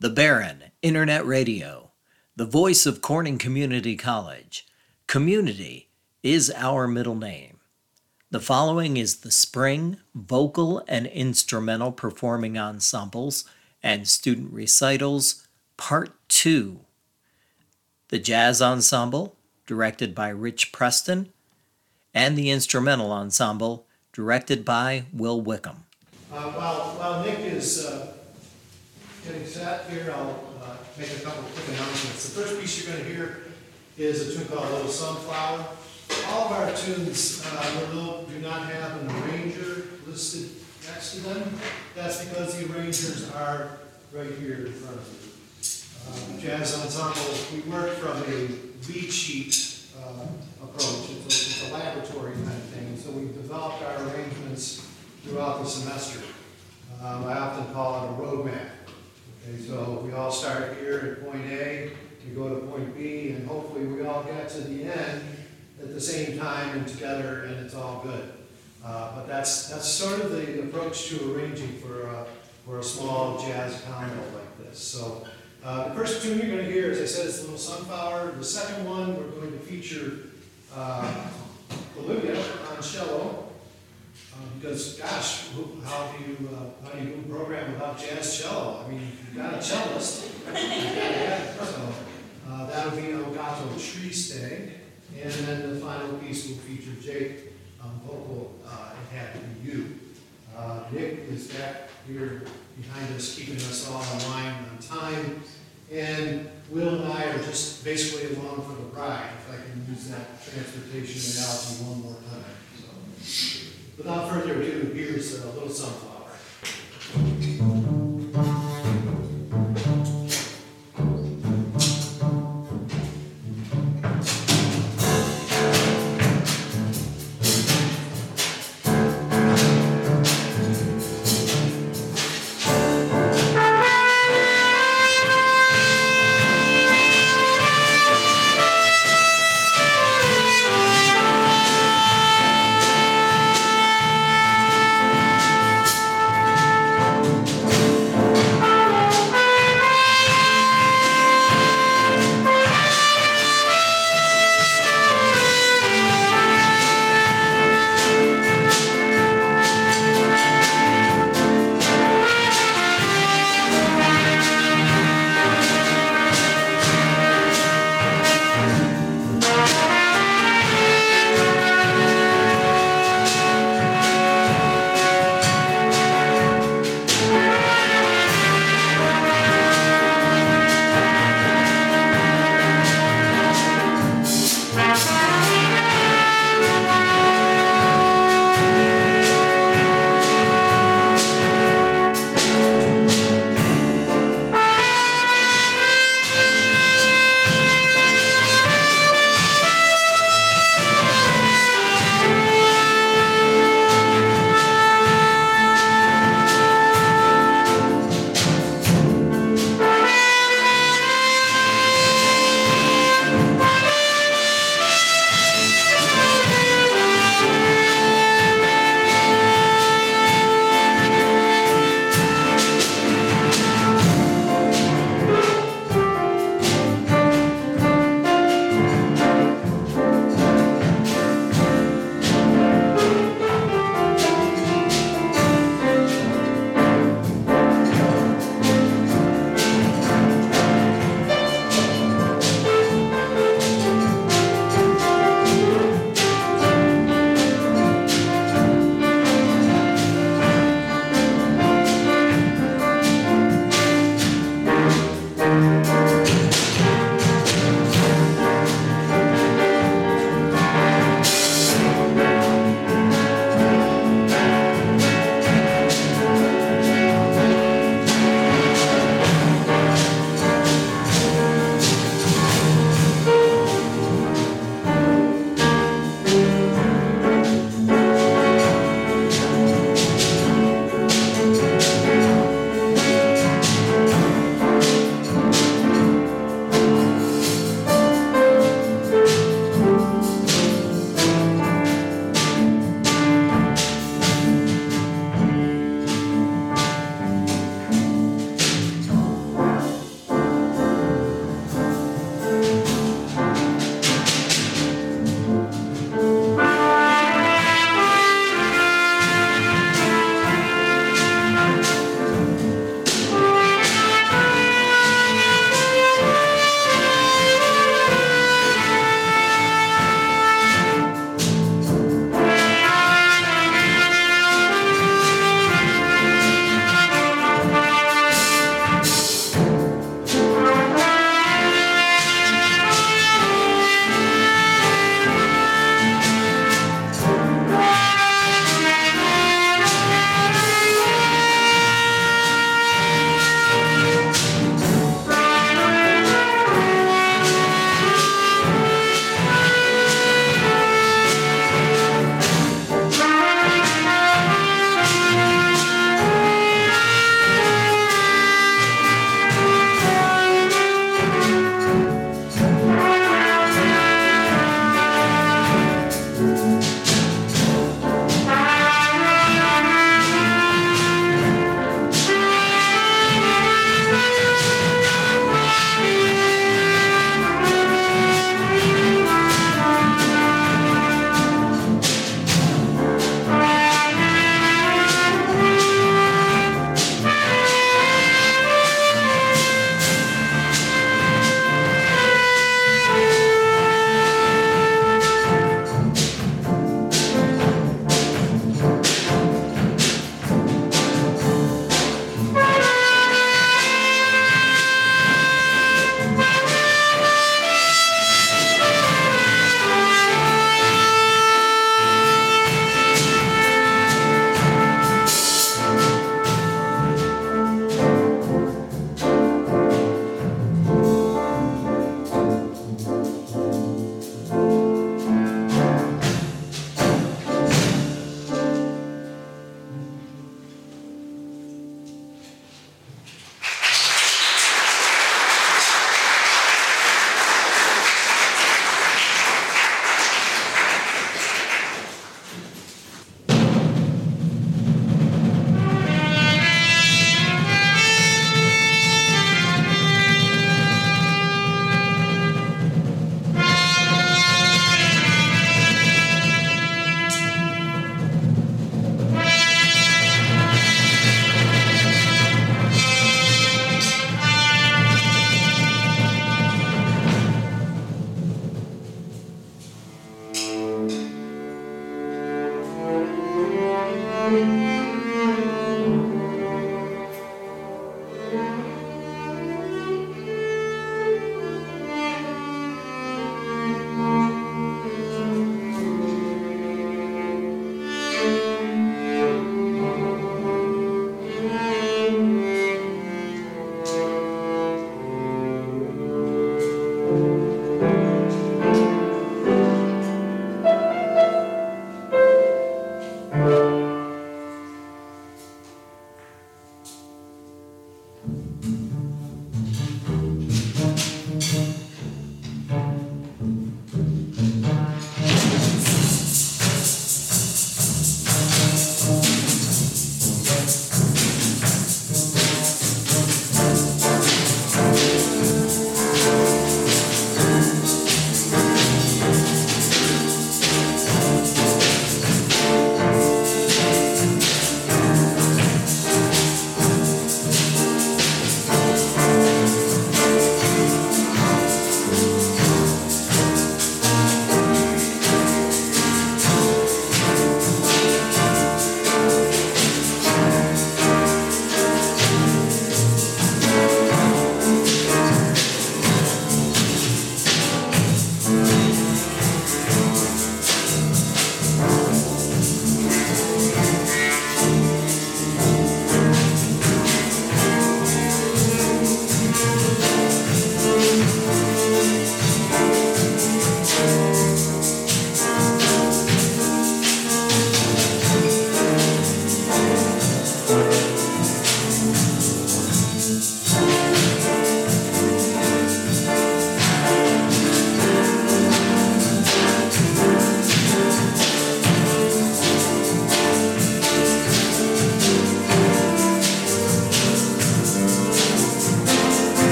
The Baron Internet Radio, the voice of Corning Community College. Community is our middle name. The following is the Spring Vocal and Instrumental Performing Ensembles and Student Recitals, Part 2. The Jazz Ensemble, directed by Rich Preston, and the Instrumental Ensemble, directed by Will Wickham. Uh, While, while Nick is uh, getting set here, I'll uh, make a couple of quick announcements. The first piece you're going to hear is a tune called Little Sunflower. All of our tunes uh, do not have an arranger listed next to them. That's because the arrangers are right here in front of you. Uh, Jazz Ensemble, we work from a beat sheet uh, approach. It's a- it's a laboratory kind of thing. So we've developed our arrangements throughout the semester. Um, I often call it a roadmap. Okay, so we all start here at point A, we go to point B, and hopefully we all get to the end at the same time and together, and it's all good. Uh, but that's, that's sort of the approach to arranging for a, for a small jazz combo like this. So, uh, the first tune you're gonna hear, as I said, is Little Sunflower. The second one, we're going to feature, uh, Olivia on cello. Um, Because, gosh, how do you, uh, how do you program without jazz cello? I mean, you got a cellist. So, uh, that'll be El Gato Triste. And then the final piece will feature Jake on vocal, uh, It Had You. Uh, Nick is back here behind us, keeping us all in line on time. And Will and I are just basically along for the ride, if I can use that transportation analogy one more time. So, Without further ado, here's a little sunflower.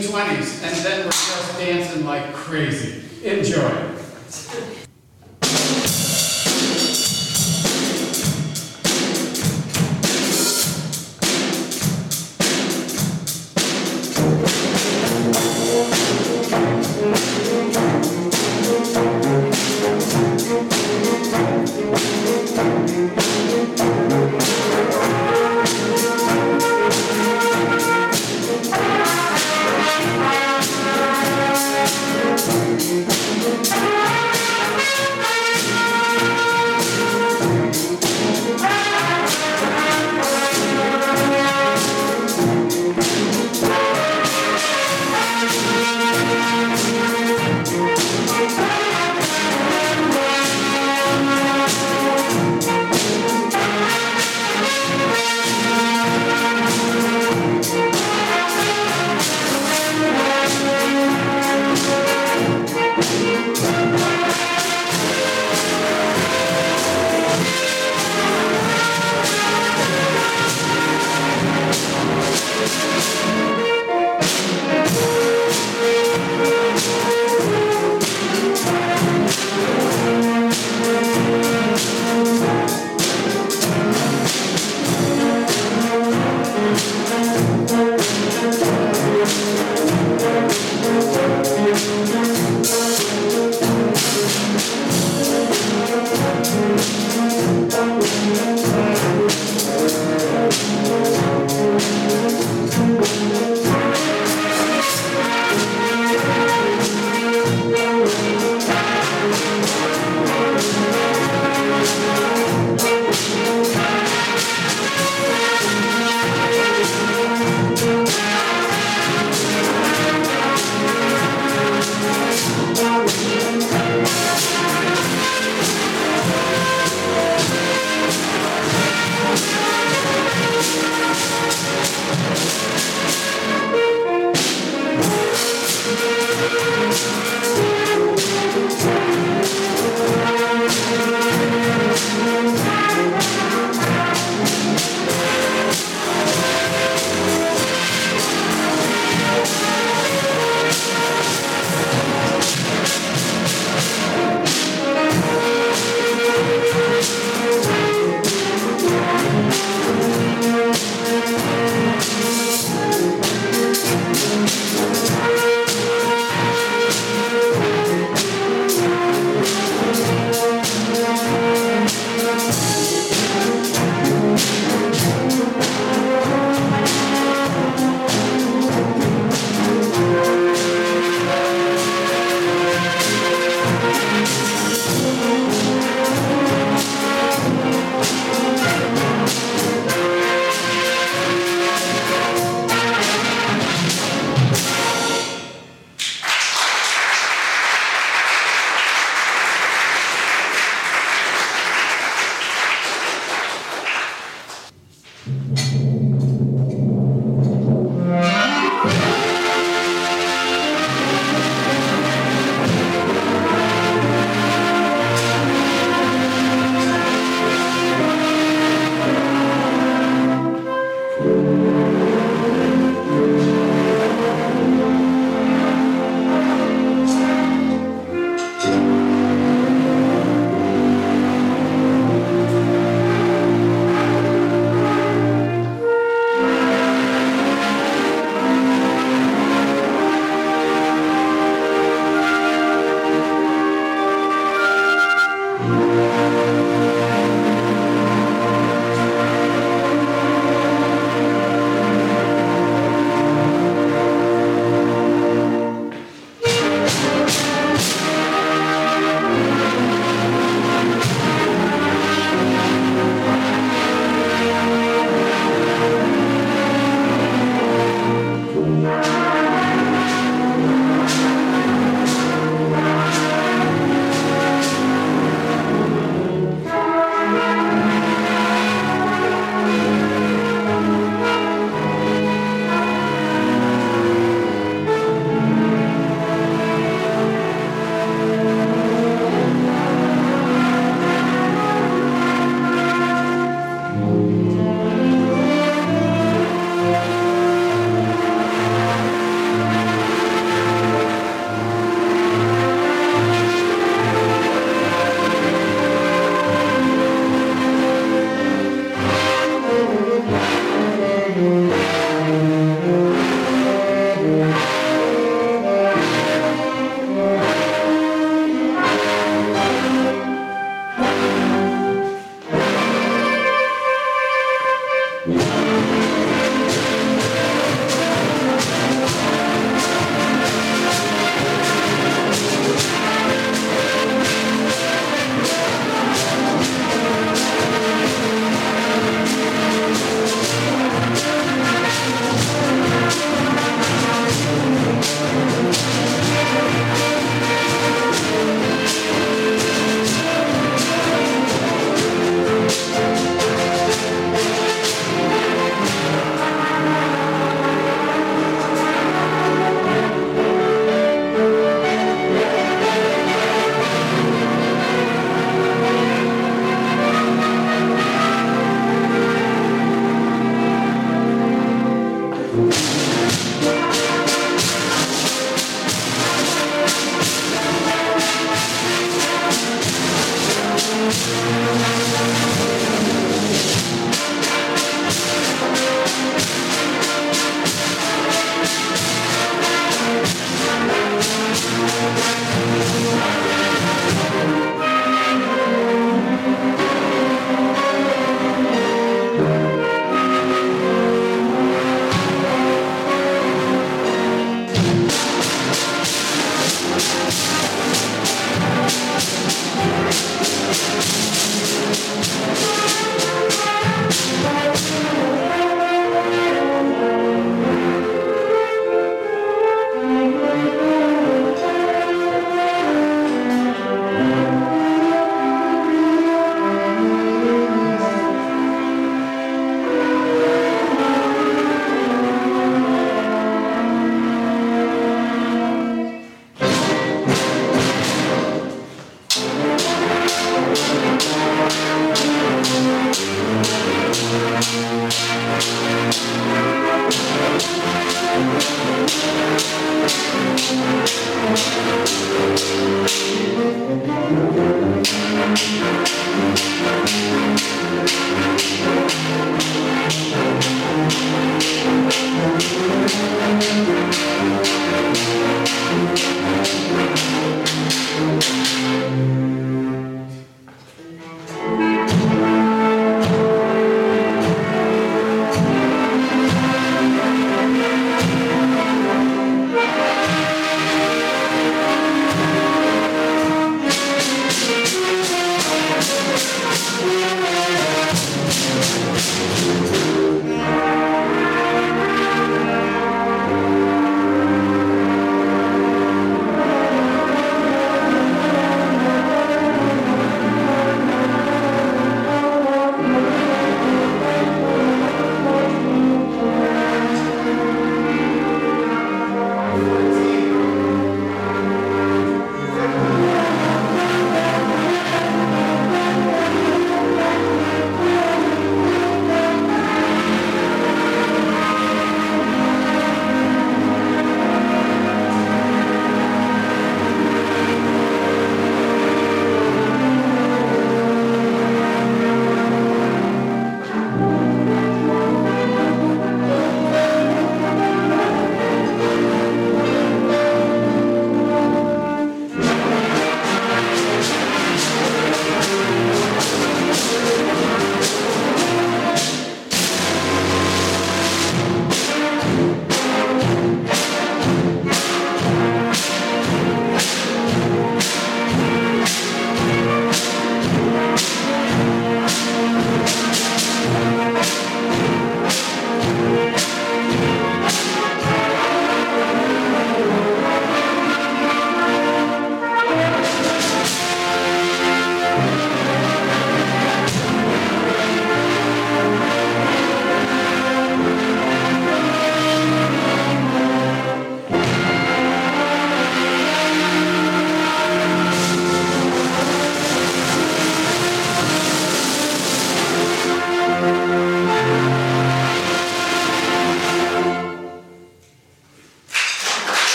1920s. And then we're just dancing like crazy. Enjoy.